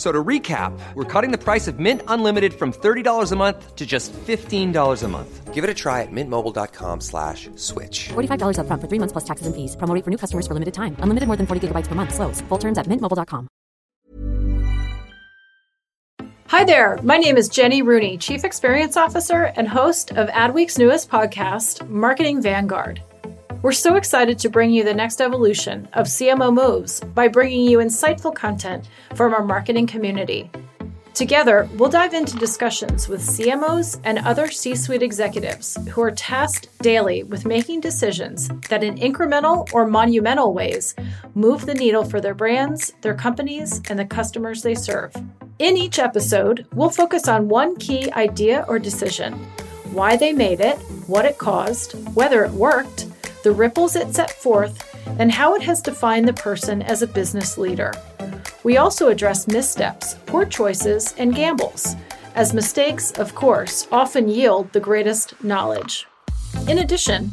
F- So to recap, we're cutting the price of Mint Unlimited from $30 a month to just $15 a month. Give it a try at mintmobile.com slash switch. $45 upfront for three months plus taxes and fees. Promo rate for new customers for limited time. Unlimited more than 40 gigabytes per month. Slows. Full terms at mintmobile.com. Hi there. My name is Jenny Rooney, Chief Experience Officer and host of Adweek's newest podcast, Marketing Vanguard. We're so excited to bring you the next evolution of CMO moves by bringing you insightful content from our marketing community. Together, we'll dive into discussions with CMOs and other C suite executives who are tasked daily with making decisions that, in incremental or monumental ways, move the needle for their brands, their companies, and the customers they serve. In each episode, we'll focus on one key idea or decision why they made it, what it caused, whether it worked, the ripples it set forth, and how it has defined the person as a business leader. We also address missteps, poor choices, and gambles, as mistakes, of course, often yield the greatest knowledge. In addition,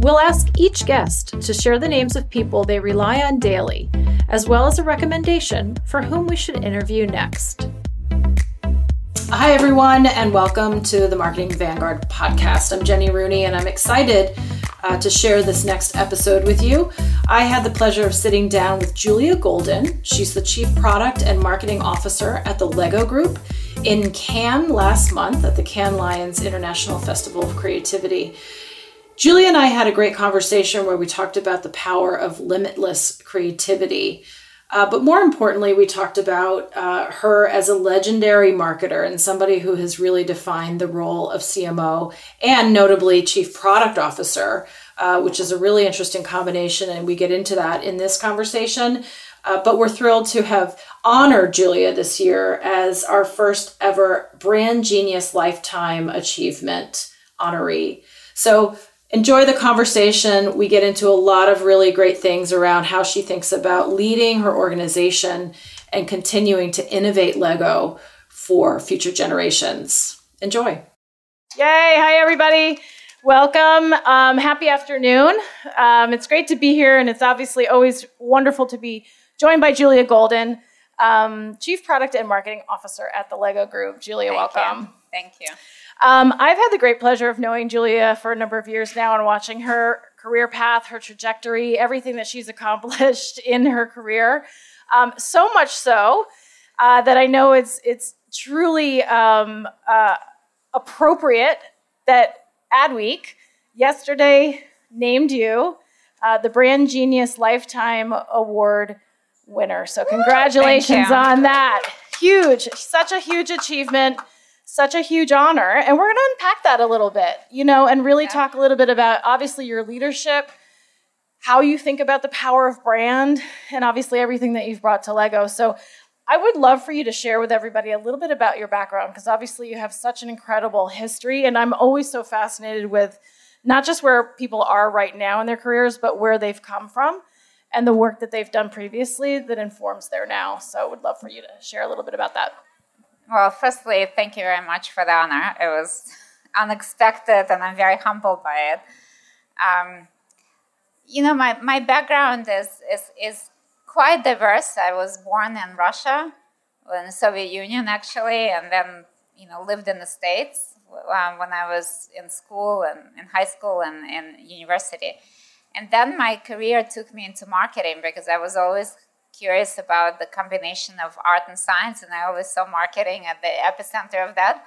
we'll ask each guest to share the names of people they rely on daily, as well as a recommendation for whom we should interview next. Hi, everyone, and welcome to the Marketing Vanguard podcast. I'm Jenny Rooney, and I'm excited uh, to share this next episode with you. I had the pleasure of sitting down with Julia Goldin. She's the Chief Product and Marketing Officer at the Lego Group in Cannes last month at the Cannes Lions International Festival of Creativity. Julia and I had a great conversation where we talked about the power of limitless creativity. Uh, but more importantly, we talked about uh, her as a legendary marketer and somebody who has really defined the role of CMO and notably Chief Product Officer, uh, which is a really interesting combination. And we get into that in this conversation. Uh, but we're thrilled to have honored Julia this year as our first ever Brand Genius Lifetime Achievement honoree. So enjoy the conversation. We get into a lot of really great things around how she thinks about leading her organization and continuing to innovate Lego for future generations. Enjoy. Yay. Hi, everybody. Welcome. Um, happy afternoon. Um, it's great to be here, and it's obviously always wonderful to be joined by Julia Goldin, um, Chief Product and Marketing Officer at the Lego Group. Julia, Thank welcome. You. Thank you. Um, I've had the great pleasure of knowing Julia for a number of years now and watching her career path, her trajectory, everything that she's accomplished in her career. Um, so much so uh, that I know it's it's truly um, uh, appropriate that Adweek yesterday named you uh, the Brand Genius Lifetime Award winner. So congratulations on that. Huge, such a huge achievement such a huge honor. And we're going to unpack that a little bit, you know, and really yeah. talk a little bit about obviously your leadership, how you think about the power of brand, and obviously everything that you've brought to Lego. So I would love for you to share with everybody a little bit about your background because obviously you have such an incredible history. And I'm always so fascinated with not just where people are right now in their careers, but where they've come from and the work that they've done previously that informs their now. So I would love for you to share a little bit about that. Well, firstly, thank you very much for the honor. It was unexpected, and I'm very humbled by it. Um, you know, my, my background is, is, is quite diverse. I was born in Russia, in the Soviet Union, actually, and then, you know, lived in the States um, when I was in school and in high school and in university. And then my career took me into marketing because I was always curious about the combination of art and science, and I always saw marketing at the epicenter of that.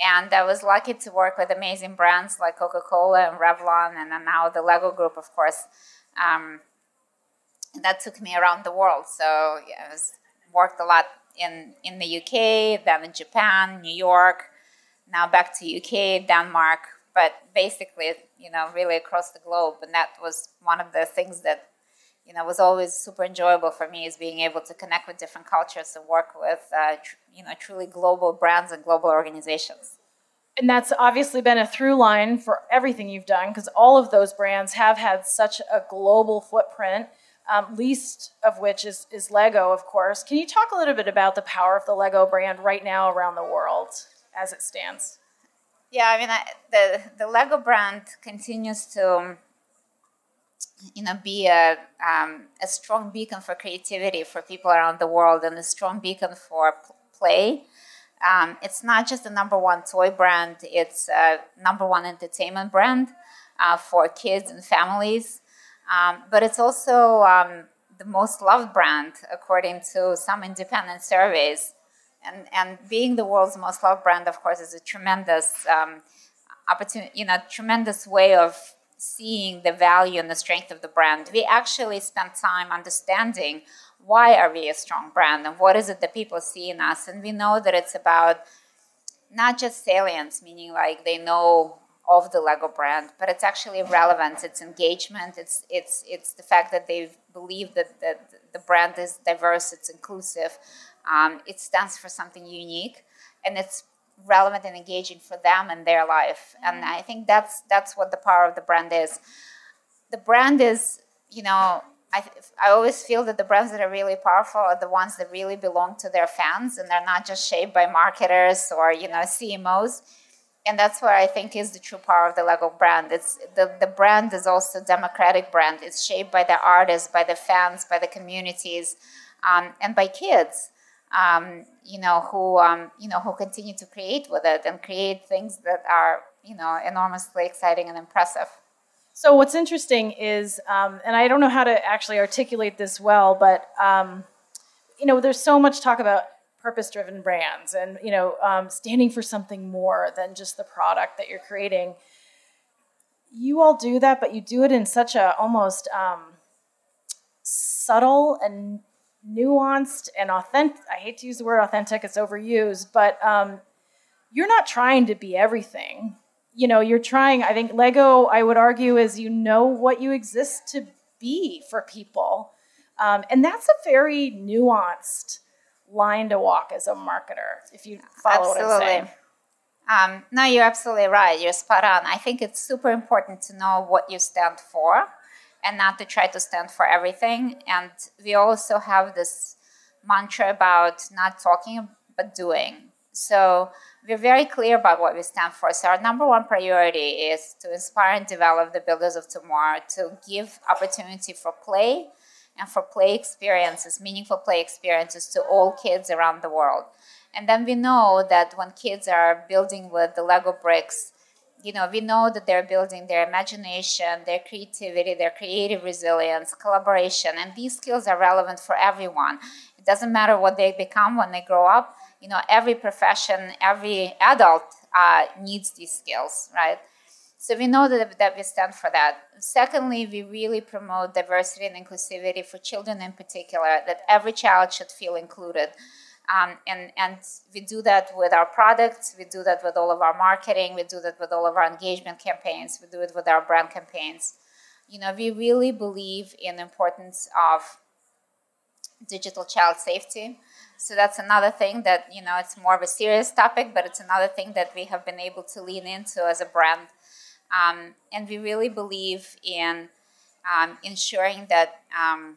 And I was lucky to work with amazing brands like Coca Cola and Revlon, and now the Lego Group, of course. Um, that took me around the world. So yeah, it was worked a lot in, in the UK, then in Japan, New York, now back to UK, Denmark, but basically, you know, really across the globe. And that was one of the things that, you know, was always super enjoyable for me is being able to connect with different cultures and work with, uh, tr- you know, truly global brands and global organizations. And that's obviously been a through line for everything you've done because all of those brands have had such a global footprint. Um, least of which is, is Lego, of course. Can you talk a little bit about the power of the Lego brand right now around the world as it stands? Yeah, I mean, I, the the Lego brand continues to, you know, be a um, a strong beacon for creativity for people around the world, and a strong beacon for play. Um, it's not just the number one toy brand; it's a number one entertainment brand uh, for kids and families. Um, but it's also um, the most loved brand according to some independent surveys. And, and being the world's most loved brand, of course, is a tremendous um, opportunity, you know, tremendous way of seeing the value and the strength of the brand. We actually spent time understanding why are we a strong brand and what is it that people see in us. And we know that it's about not just salience, meaning like they know of the Lego brand, but it's actually relevance, it's engagement, it's it's it's the fact that they believe that the, the brand is diverse, it's inclusive, um, it stands for something unique, and it's relevant and engaging for them and their life. And I think that's that's what the power of the brand is. The brand is, you know, I, I always feel that the brands that are really powerful are the ones that really belong to their fans and they're not just shaped by marketers or you know CMOs and that's what I think is the true power of the Lego brand. It's the, the brand is also a democratic brand. It's shaped by the artists, by the fans, by the communities, um, and by kids. Um, you know who um, you know who continue to create with it and create things that are you know enormously exciting and impressive. So what's interesting is, um, and I don't know how to actually articulate this well, but um, you know, there's so much talk about purpose-driven brands and you know um, standing for something more than just the product that you're creating you all do that but you do it in such a almost um, subtle and nuanced and authentic i hate to use the word authentic it's overused but um, you're not trying to be everything you know you're trying i think lego i would argue is you know what you exist to be for people um, and that's a very nuanced line to walk as a marketer, if you follow absolutely. what I'm saying. Um, no, you're absolutely right. You're spot on. I think it's super important to know what you stand for and not to try to stand for everything. And we also have this mantra about not talking, but doing. So we're very clear about what we stand for. So our number one priority is to inspire and develop the builders of tomorrow, to give opportunity for play and for play experiences, meaningful play experiences to all kids around the world. And then we know that when kids are building with the Lego bricks, you know, we know that they're building their imagination, their creativity, their creative resilience, collaboration, and these skills are relevant for everyone. It doesn't matter what they become when they grow up. You know, every profession, every adult uh, needs these skills, right? So we know that, that we stand for that. Secondly, we really promote diversity and inclusivity for children in particular, that every child should feel included. Um, and, and we do that with our products, we do that with all of our marketing, we do that with all of our engagement campaigns, we do it with our brand campaigns. You know, we really believe in the importance of digital child safety. So that's another thing that, you know, it's more of a serious topic, but it's another thing that we have been able to lean into as a brand um, and we really believe in um, ensuring that um,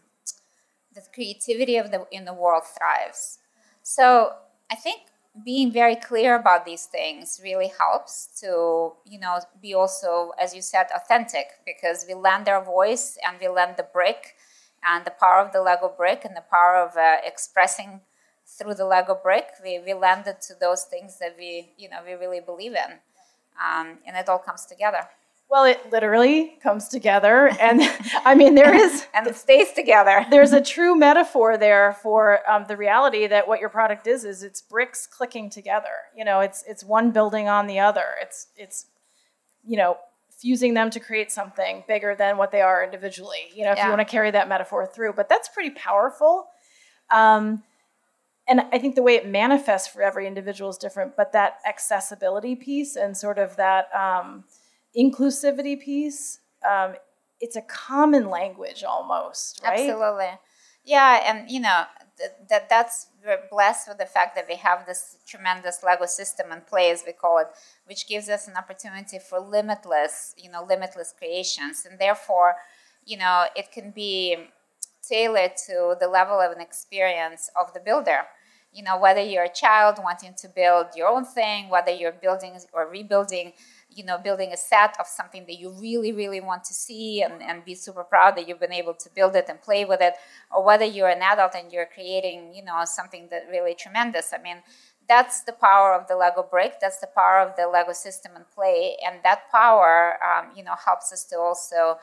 the creativity of the in the world thrives. So I think being very clear about these things really helps to you know be also as you said authentic because we lend our voice and we lend the brick and the power of the lego brick and the power of uh, expressing through the lego brick we, we lend it to those things that we you know we really believe in um, and it all comes together. Well, it literally comes together, and I mean there is and it stays together. There's a true metaphor there for um, the reality that what your product is is it's bricks clicking together. You know, it's it's one building on the other. It's it's you know fusing them to create something bigger than what they are individually. You know, if yeah. you want to carry that metaphor through, but that's pretty powerful. Um, and I think the way it manifests for every individual is different, but that accessibility piece and sort of that um, inclusivity piece, um, it's a common language almost, right? Absolutely. Yeah, and you know that, that that's we're blessed with the fact that we have this tremendous Lego system in play, as we call it, which gives us an opportunity for limitless, you know, limitless creations, and therefore, you know, it can be tailored to the level of an experience of the builder. You know, whether you're a child wanting to build your own thing, whether you're building or rebuilding you know building a set of something that you really really want to see and, and be super proud that you've been able to build it and play with it. Or whether you're an adult and you're creating you know something that really tremendous. I mean that's the power of the lego brick. That's the power of the lego system and play. And that power um, you know helps us to also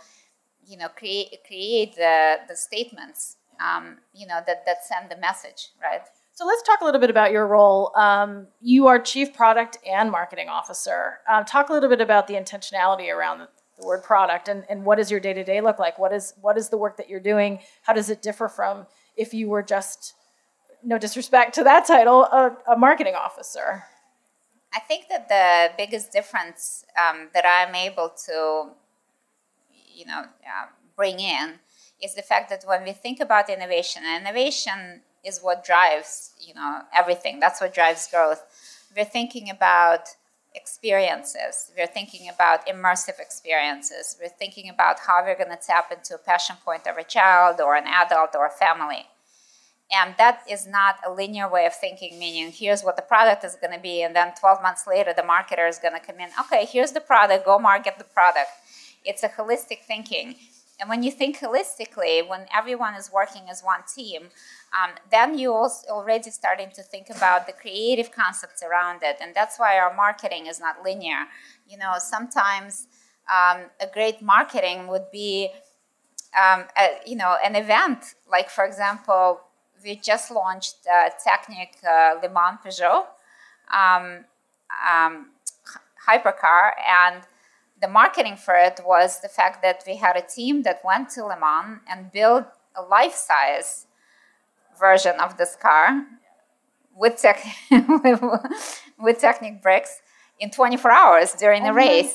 you know create create the the statements um, you know that that send the message right so let's talk a little bit about your role. Um, you are chief product and marketing officer. Um, talk a little bit about the intentionality around the, word product and, and what does your day to day look like? What is what is the work that you're doing? How does it differ from if you were just, no disrespect to that title, a, a marketing officer? I think that the biggest difference um, that I'm able to, you know, uh, bring in is the fact that when we think about innovation, innovation is what drives you know everything. That's what drives growth. We're thinking about experiences. We're thinking about immersive experiences. We're thinking about how we're going to tap into a passion point of a child or an adult or a family. And that is not a linear way of thinking meaning here's what the product is going to be and then 12 months later the marketer is going to come in okay here's the product go market the product. It's a holistic thinking and when you think holistically, when everyone is working as one team, um, then you also already starting to think about the creative concepts around it, and that's why our marketing is not linear. You know, sometimes um, a great marketing would be, um, a, you know, an event. Like for example, we just launched uh, Technic uh, Le Mans Peugeot um, um, hypercar, and the marketing for it was the fact that we had a team that went to Le Mans and built a life-size version of this car with, tech, with Technic bricks in 24 hours during the oh race.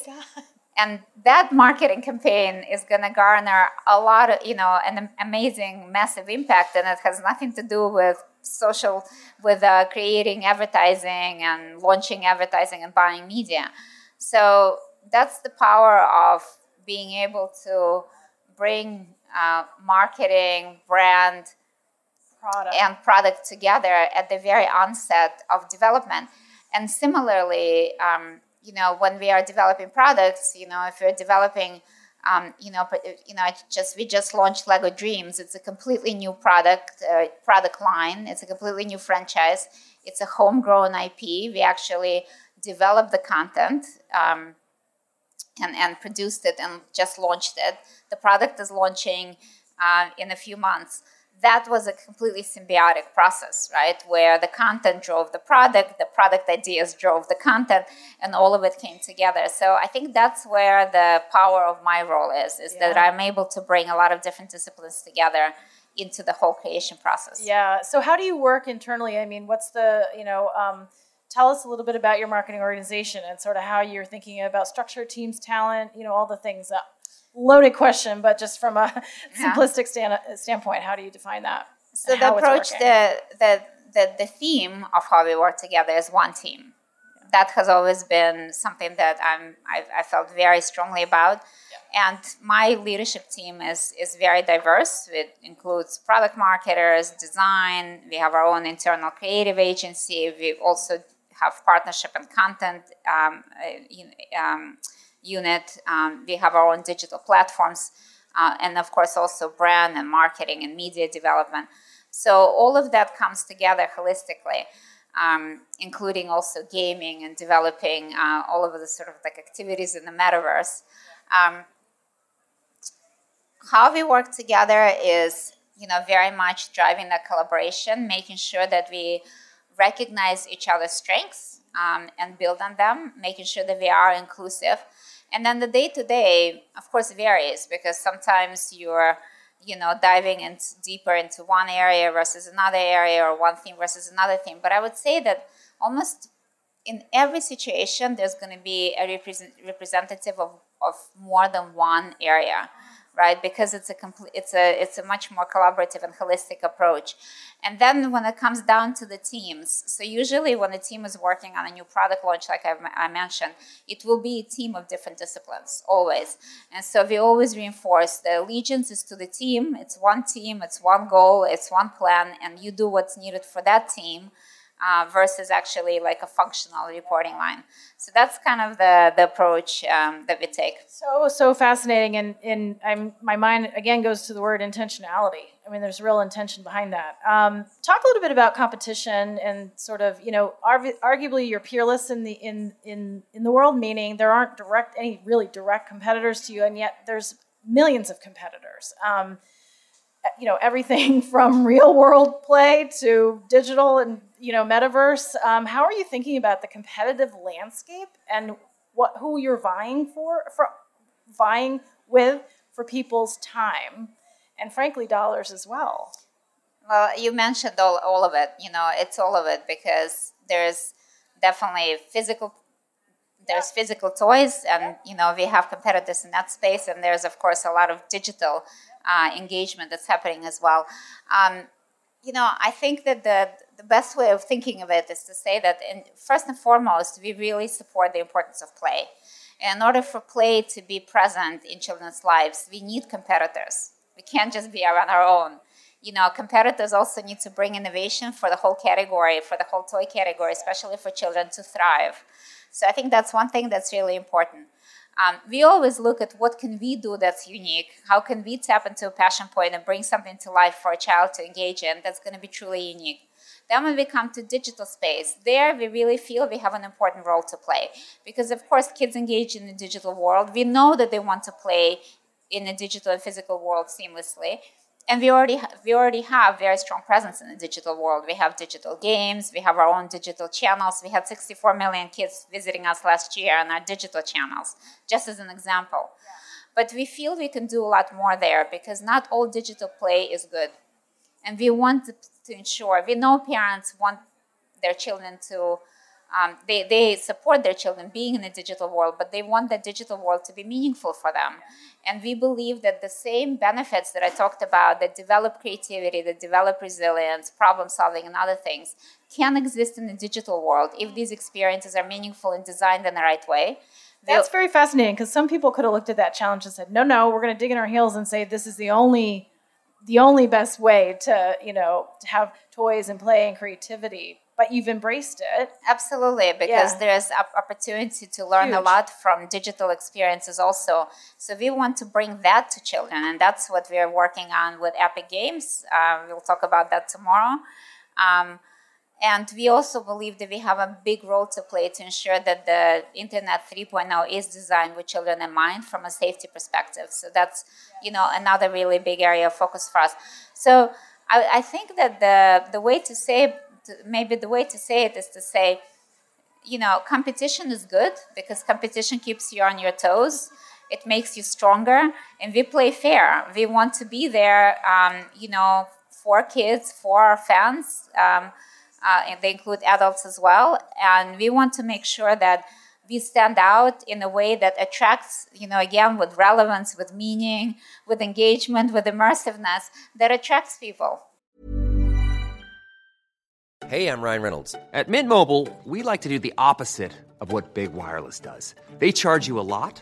And that marketing campaign is going to garner a lot of, you know, an amazing, massive impact. And it has nothing to do with social, with uh, creating advertising and launching advertising and buying media. So that's the power of being able to bring uh, marketing, brand, product. and product together at the very onset of development. And similarly, um, you know, when we are developing products, you know, if we're developing, um, you know, you know, just we just launched Lego Dreams. It's a completely new product uh, product line. It's a completely new franchise. It's a homegrown IP. We actually developed the content. Um, and, and produced it and just launched it. The product is launching uh, in a few months. That was a completely symbiotic process, right? Where the content drove the product, the product ideas drove the content, and all of it came together. So I think that's where the power of my role is, is yeah. that I'm able to bring a lot of different disciplines together into the whole creation process. Yeah. So how do you work internally? I mean, what's the, you know, um, tell us a little bit about your marketing organization and sort of how you're thinking about structure, teams, talent, you know, all the things. That loaded question, but just from a yeah. simplistic stand, standpoint, how do you define that? So the approach, the, the, the, the theme of how we work together is one team. That has always been something that I'm, I, I felt very strongly about. Yeah. And my leadership team is, is very diverse. It includes product marketers, design. We have our own internal creative agency. We also have partnership and content um, uh, um, unit. Um, we have our own digital platforms, uh, and of course also brand and marketing and media development. So all of that comes together holistically, um, including also gaming and developing uh, all of the sort of like activities in the metaverse. Um, how we work together is, you know, very much driving that collaboration, making sure that we recognize each other's strengths um, and build on them, making sure that we are inclusive. And then the day to day, of course, varies because sometimes you're you know, diving in deeper into one area versus another area or one theme versus another theme. But I would say that almost in every situation, there's going to be a represent, representative of, of more than one area right? Because it's a complete, it's a it's a much more collaborative and holistic approach. And then when it comes down to the teams, so usually when a team is working on a new product launch, like I, I mentioned, it will be a team of different disciplines always. And so we always reinforce the allegiance is to the team. It's one team, it's one goal, it's one plan, and you do what's needed for that team uh, versus actually like a functional reporting line. So that's kind of the, the approach um, that we take. So so fascinating, and and I'm my mind again goes to the word intentionality. I mean, there's real intention behind that. Um, talk a little bit about competition and sort of you know, arguably you're peerless in the in in in the world, meaning there aren't direct any really direct competitors to you, and yet there's millions of competitors. Um, you know everything from real world play to digital and you know metaverse um, how are you thinking about the competitive landscape and what who you're vying for for vying with for people's time and frankly dollars as well? Well you mentioned all, all of it you know it's all of it because there's definitely physical there's physical toys and you know we have competitors in that space and there's of course a lot of digital uh, engagement that's happening as well. Um, you know i think that the the best way of thinking of it is to say that in, first and foremost we really support the importance of play in order for play to be present in children's lives we need competitors we can't just be on our own you know competitors also need to bring innovation for the whole category for the whole toy category especially for children to thrive so I think that's one thing that's really important. Um, we always look at what can we do that's unique. How can we tap into a passion point and bring something to life for a child to engage in that's going to be truly unique. Then when we come to digital space, there we really feel we have an important role to play because of course kids engage in the digital world. We know that they want to play in a digital and physical world seamlessly and we already we already have very strong presence in the digital world. We have digital games, we have our own digital channels. We had 64 million kids visiting us last year on our digital channels, just as an example. But we feel we can do a lot more there because not all digital play is good, and we want to, ensure. We know parents want their children to um, they, they support their children being in the digital world, but they want the digital world to be meaningful for them. And we believe that the same benefits that I talked about that develop creativity, that develop resilience, problem solving, and other things can exist in the digital world if these experiences are meaningful and designed in the right way. That's very fascinating because some people could have looked at that challenge and said, no, no, we're going to dig in our heels and say this is the only the only best way to you know to have toys and play and creativity but you've embraced it. Absolutely, because yeah. there's opportunity to learn Huge. a lot from digital experiences also. So we want to bring that to children, and that's what we're working on with Epic Games. Uh, we'll talk about that tomorrow. Um, and we also believe that we have a big role to play to ensure that the Internet 3.0 is designed with children in mind from a safety perspective. So that's, you know, another really big area of focus for us. So I, I think that the, the way to say maybe the way to say it is to say, you know, competition is good because competition keeps you on your toes. It makes you stronger, and we play fair. We want to be there, um, you know, for kids, for our fans. Um, uh, and they include adults as well. And we want to make sure that we stand out in a way that attracts, you know, again, with relevance, with meaning, with engagement, with immersiveness, that attracts people. Hey, I'm Ryan Reynolds. At Mint Mobile, we like to do the opposite of what Big Wireless does. They charge you a lot,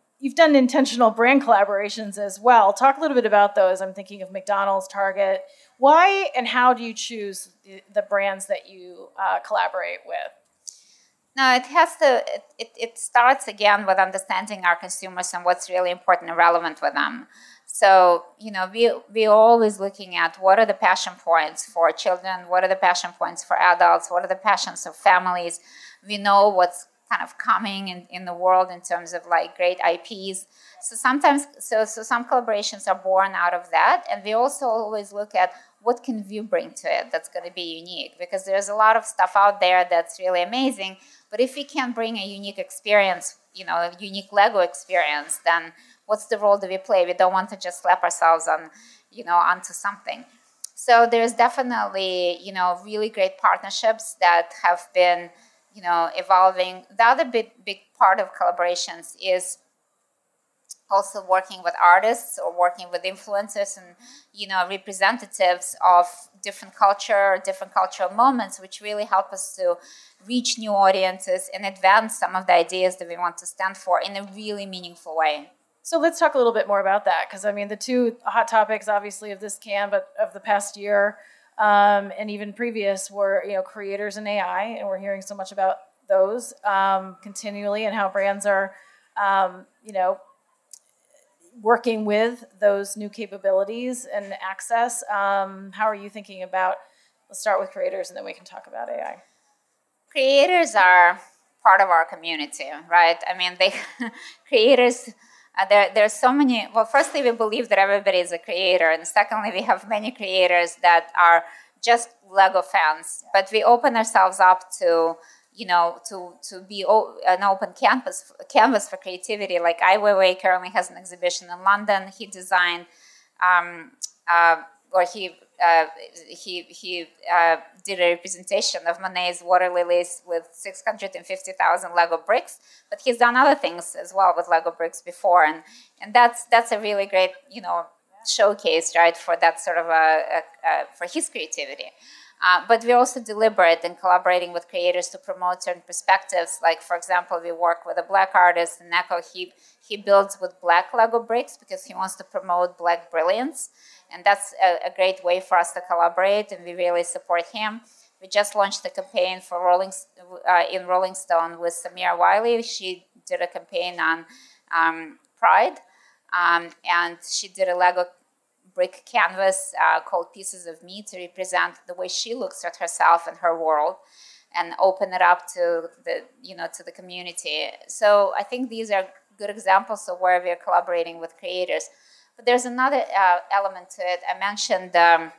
you've done intentional brand collaborations as well. Talk a little bit about those. I'm thinking of McDonald's, Target. Why and how do you choose the, the brands that you uh, collaborate with? No, it has to. It, it starts again with understanding our consumers and what's really important and relevant with them. So you know, we we always looking at what are the passion points for children, what are the passion points for adults, what are the passions of families. We know what's kind of coming in, in the world in terms of like great IPs. So sometimes, so so some collaborations are born out of that, and we also always look at what can we bring to it that's going to be unique because there's a lot of stuff out there that's really amazing but if we can't bring a unique experience, you know, a unique Lego experience, then what's the role that we play? We don't want to just slap ourselves on, you know, onto something. So there's definitely, you know, really great partnerships that have been, you know, evolving. The other big, big part of collaborations is also working with artists or working with influencers and you know representatives of different culture different cultural moments which really help us to reach new audiences and advance some of the ideas that we want to stand for in a really meaningful way so let's talk a little bit more about that because i mean the two hot topics obviously of this can but of the past year um, and even previous were you know creators and ai and we're hearing so much about those um, continually and how brands are um, you know working with those new capabilities and access. Um, how are you thinking about? Let's start with creators, and then we can talk about AI. Creators are part of our community, right? I mean, they creators. Uh, there, are so many. Well, firstly, we believe that everybody is a creator, and secondly, we have many creators that are just Lego fans. But we open ourselves up to you know, to, to be o- an open canvas, canvas for creativity. Like Ai Weiwei currently has an exhibition in London. He designed, um, uh, or he uh, he he uh, did a representation of Monet's water lilies with 650,000 Lego bricks. But he's done other things as well with Lego bricks before, and and that's that's a really great you know showcase, right, for that sort of a, a, a for his creativity. Uh, but we're also deliberate in collaborating with creators to promote certain perspectives. Like, for example, we work with a black artist, Neko. He, he builds with black Lego bricks because he wants to promote black brilliance. And that's a, a great way for us to collaborate, and we really support him. We just launched a campaign for Rolling uh, in Rolling Stone with Samira Wiley. She did a campaign on um, Pride, um, and she did a Lego brick canvas uh, called Pieces of Me to represent the way she looks at herself and her world and open it up to the you know to the community so i think these are good examples of where we're collaborating with creators but there's another uh, element to it. I mentioned um,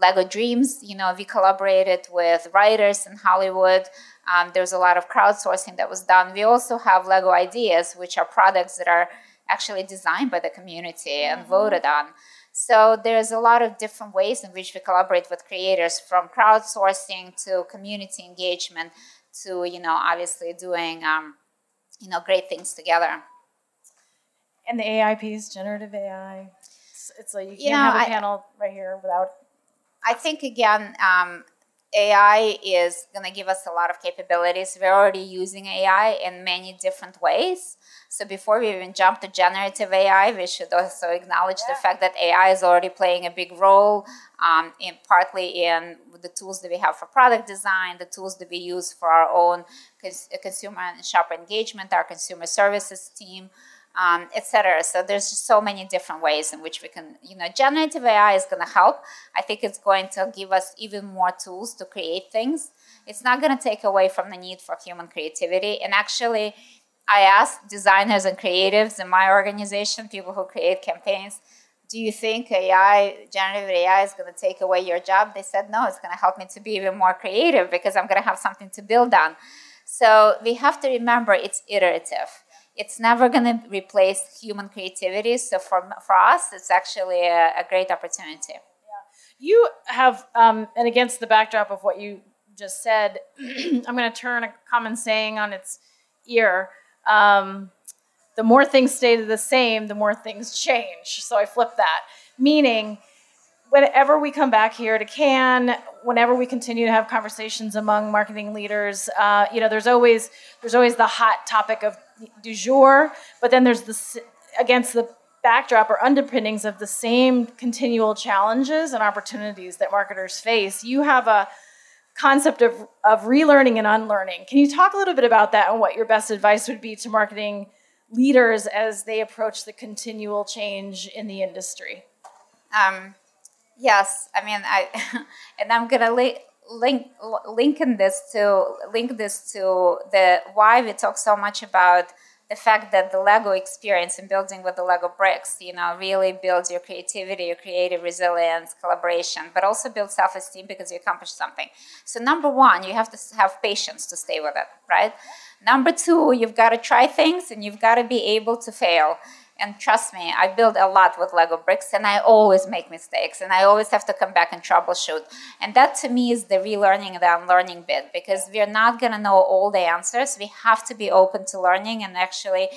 lego dreams. You know we collaborated with writers in hollywood. Um, there's a lot of crowdsourcing that was done. We also have lego ideas which are products that are actually designed by the community and mm-hmm. voted on. So there's a lot of different ways in which we collaborate with creators, from crowdsourcing to community engagement to you know obviously doing um, you know great things together. And the AI piece, generative AI, it's, it's like you can't you know, have a I, panel right here without. I think again, um, AI is going to give us a lot of capabilities. We're already using AI in many different ways. So before we even jump to generative AI, we should also acknowledge yeah. the fact that AI is already playing a big role, um, in partly in the tools that we have for product design, the tools that we use for our own cons- consumer and shopper engagement, our consumer services team. Um, etc. So there's just so many different ways in which we can, you know, generative AI is going to help. I think it's going to give us even more tools to create things. It's not going to take away from the need for human creativity. And actually, I asked designers and creatives in my organization, people who create campaigns, do you think AI, generative AI, is going to take away your job? They said, no, it's going to help me to be even more creative because I'm going to have something to build on. So we have to remember it's iterative. It's never going to replace human creativity. So for, for us, it's actually a, a great opportunity. Yeah. You have, um, and against the backdrop of what you just said, I'm going to turn a common saying on its ear. Um, the more things stay the same, the more things change. So I flip that, meaning whenever we come back here to Cannes, whenever we continue to have conversations among marketing leaders, uh, you know, there's always there's always the hot topic of du jour, but then there's this against the backdrop or underpinnings of the same continual challenges and opportunities that marketers face. You have a concept of, of relearning and unlearning. Can you talk a little bit about that and what your best advice would be to marketing leaders as they approach the continual change in the industry? Um, yes, I mean, I and I'm gonna link link linking this to link this to the why we talk so much about the fact that the Lego experience and building with the Lego bricks, you know, really builds your creativity, your creative resilience, collaboration, but also builds self-esteem because you accomplished something. So number one, you have to have patience to stay with it, right? Number two, you've got to try things and you've got to be able to fail. And trust me, I build a lot with Lego bricks and I always make mistakes and I always have to come back and troubleshoot. And that to me is the relearning the unlearning bit because we're not going to know all the answers. We have to be open to learning and actually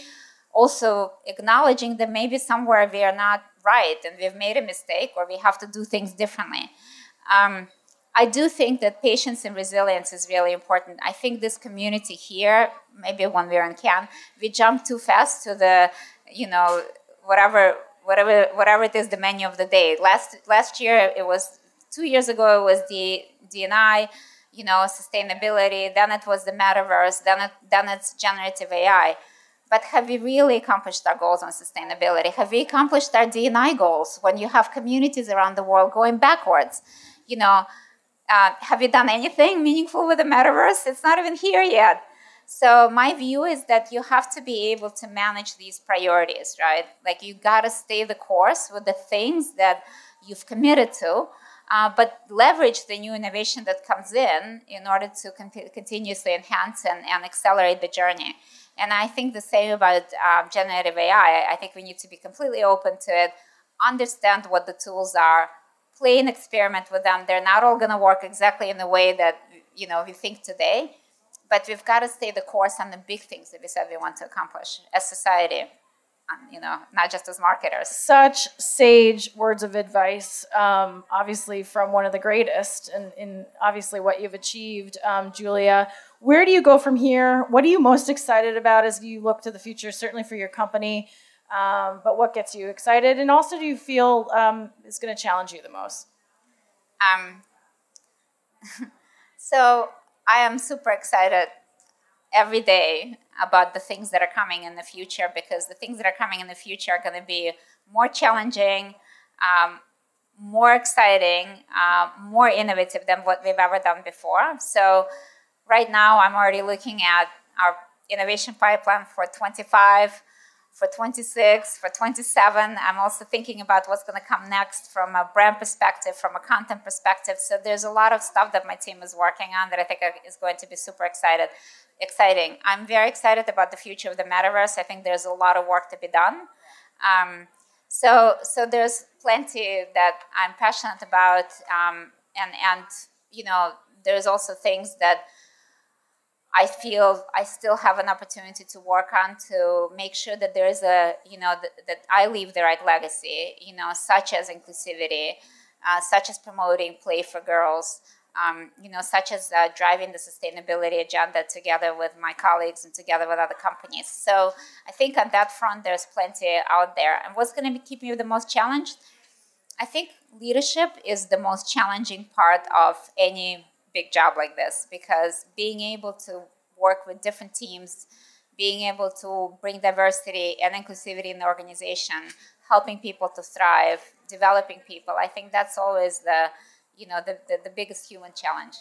also acknowledging that maybe somewhere we are not right and we've made a mistake or we have to do things differently. Um, I do think that patience and resilience is really important. I think this community here, maybe when we're in Cannes, we jump too fast to the you know, whatever, whatever, whatever it is, the menu of the day. Last last year, it was two years ago. It was the DNI, you know, sustainability. Then it was the metaverse. Then it, then it's generative AI. But have we really accomplished our goals on sustainability? Have we accomplished our DNI goals when you have communities around the world going backwards? You know, uh, have you done anything meaningful with the metaverse? It's not even here yet. So my view is that you have to be able to manage these priorities, right? Like you got to stay the course with the things that you've committed to, uh, but leverage the new innovation that comes in in order to con- continuously enhance and, and, accelerate the journey. And I think the same about uh, generative AI. I think we need to be completely open to it, understand what the tools are, play and experiment with them. They're not all going to work exactly in the way that you know we think today but we've got to stay the course on the big things that we said we want to accomplish as society um, you know not just as marketers. Such sage words of advice um, obviously from one of the greatest and in obviously what you've achieved um, julia. Where do you go from here? What are you most excited about as you look to the future certainly for your company um, but what gets you excited? And also do you feel um, is going to challenge you the most? Um, so I am super excited every day about the things that are coming in the future because the things that are coming in the future are going to be more challenging, um, more exciting, uh, more innovative than what we've ever done before. So, right now, I'm already looking at our innovation pipeline for 25 for 26, for 27. I'm also thinking about what's going to come next from a brand perspective, from a content perspective. So there's a lot of stuff that my team is working on that I think is going to be super excited, exciting. I'm very excited about the future of the metaverse. I think there's a lot of work to be done. Um, so, so there's plenty that I'm passionate about, um, and and you know, there's also things that I feel I still have an opportunity to work on to make sure that there is a, you know, th- that I leave the right legacy, you know, such as inclusivity, uh, such as promoting play for girls, um, you know, such as uh, driving the sustainability agenda together with my colleagues and together with other companies. So I think on that front, there's plenty out there. And what's going to keep me the most challenged? I think leadership is the most challenging part of any big job like this because being able to work with different teams, being able to bring diversity and inclusivity in the organization, helping people to thrive, developing people, I think that's always the you know the, the, the biggest human challenge.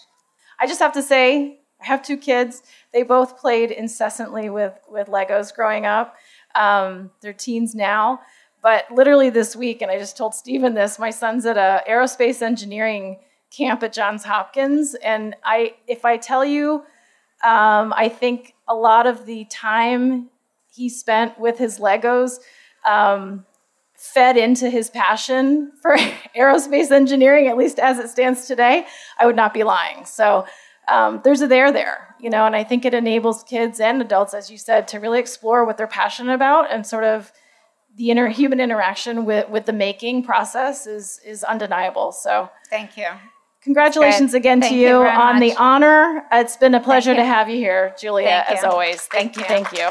I just have to say, I have two kids. They both played incessantly with with Legos growing up. Um, they're teens now. But literally this week, and I just told Stephen this, my son's at a aerospace engineering camp at Johns Hopkins. And I, if I tell you, um, I think a lot of the time he spent with his Legos um, fed into his passion for aerospace engineering, at least as it stands today, I would not be lying. So um, there's a there there, you know, and I think it enables kids and adults, as you said, to really explore what they're passionate about and sort of the inner human interaction with, with the making process is is undeniable. So thank you. Congratulations again thank to you, you on much. the honor. It's been a pleasure to have you here, Julia, Thank as you. always. Thank, Thank you. you. Thank you.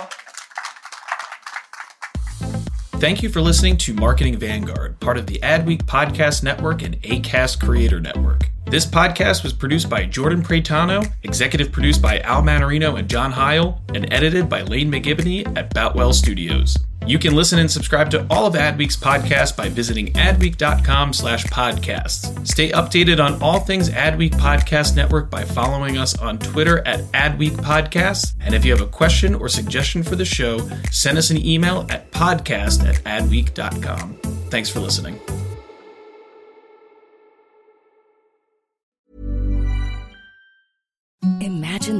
Thank you for listening to Marketing Vanguard, part of the Adweek Podcast Network and ACAST Creator Network. This podcast was produced by Jordan Pretano, executive produced by Al Manarino and John Heil, and edited by Lane McGibney at Boutwell Studios. You can listen and subscribe to all of Adweek's podcasts by visiting adweek.com slash podcasts. Stay updated on all things Adweek Podcast Network by following us on Twitter at Adweek Podcasts. And if you have a question or suggestion for the show, send us an email at podcast at adweek.com. Thanks for listening.